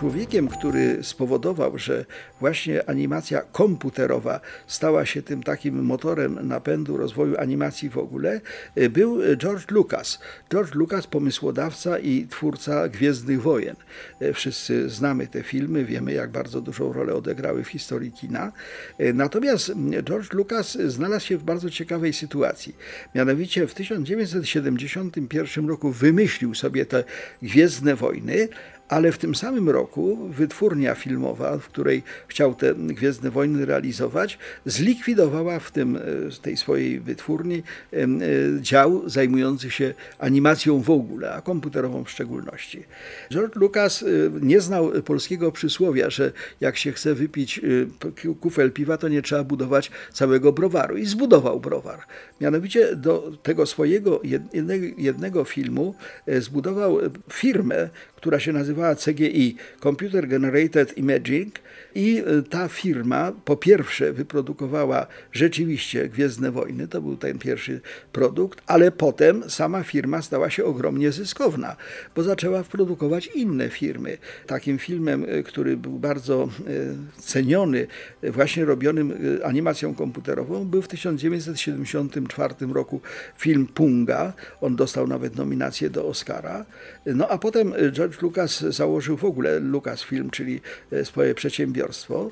Człowiekiem, który spowodował, że właśnie animacja komputerowa stała się tym takim motorem napędu rozwoju animacji w ogóle, y, był George Lucas. George Lucas, pomysłodawca i twórca Gwiezdnych Wojen. Y, Wszyscy znamy te filmy, wiemy jak bardzo dużą rolę odegrały w historii kina. Y, Natomiast George Lucas znalazł się w bardzo ciekawej sytuacji. Mianowicie w 1971 roku wymyślił sobie te Gwiezdne Wojny, ale w tym samym roku wytwórnia filmowa, w której chciał te Gwiezdne Wojny realizować, zlikwidowała w tym, e, tej swojej wytwórni e, e, dział zajmujący się animacją w ogóle, a komputerową w szczególności. George Lucas nie znał polskiego przysłowia, że jak się chce wypić kufel piwa, to nie trzeba budować całego browaru. I zbudował browar. Mianowicie do tego swojego jednego, jednego filmu zbudował firmę, która się CGI, Computer Generated Imaging, i e, ta firma po pierwsze wyprodukowała rzeczywiście Gwiezdne Wojny, to był ten pierwszy produkt, ale potem sama firma stała się ogromnie zyskowna, bo zaczęła produkować inne firmy. Takim filmem, e, który był bardzo e, ceniony, właśnie robionym animacją komputerową, był w 1974 roku film Punga. On dostał nawet nominację do Oscara. No a potem George Lucas założył w ogóle Lucasfilm, czyli swoje przedsiębiorstwo przedsiębiorstwo.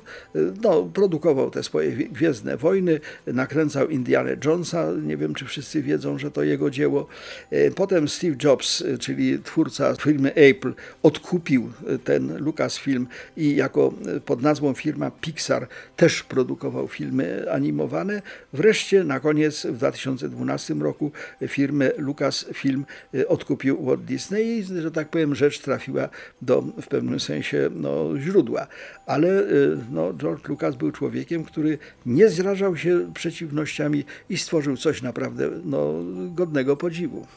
No, produkował te swoje Gwiezdne Wojny, nakręcał Indiana Jonesa, nie wiem czy wszyscy wiedzą, że to jego dzieło. E, potem Steve Jobs, e, czyli twórca firmy Apple, odkupił e, ten Lucasfilm i jako pod nazwą firma Pixar też produkował filmy animowane. Wreszcie na koniec w 2012 roku firmę Lucasfilm odkupił Walt Disney i, że tak powiem, rzecz trafiła do w pewnym sensie no, źródła. Ale Y, no, George Lucas był człowiekiem, który nie zrażał się przeciwnościami i stworzył coś naprawdę no, godnego podziwu.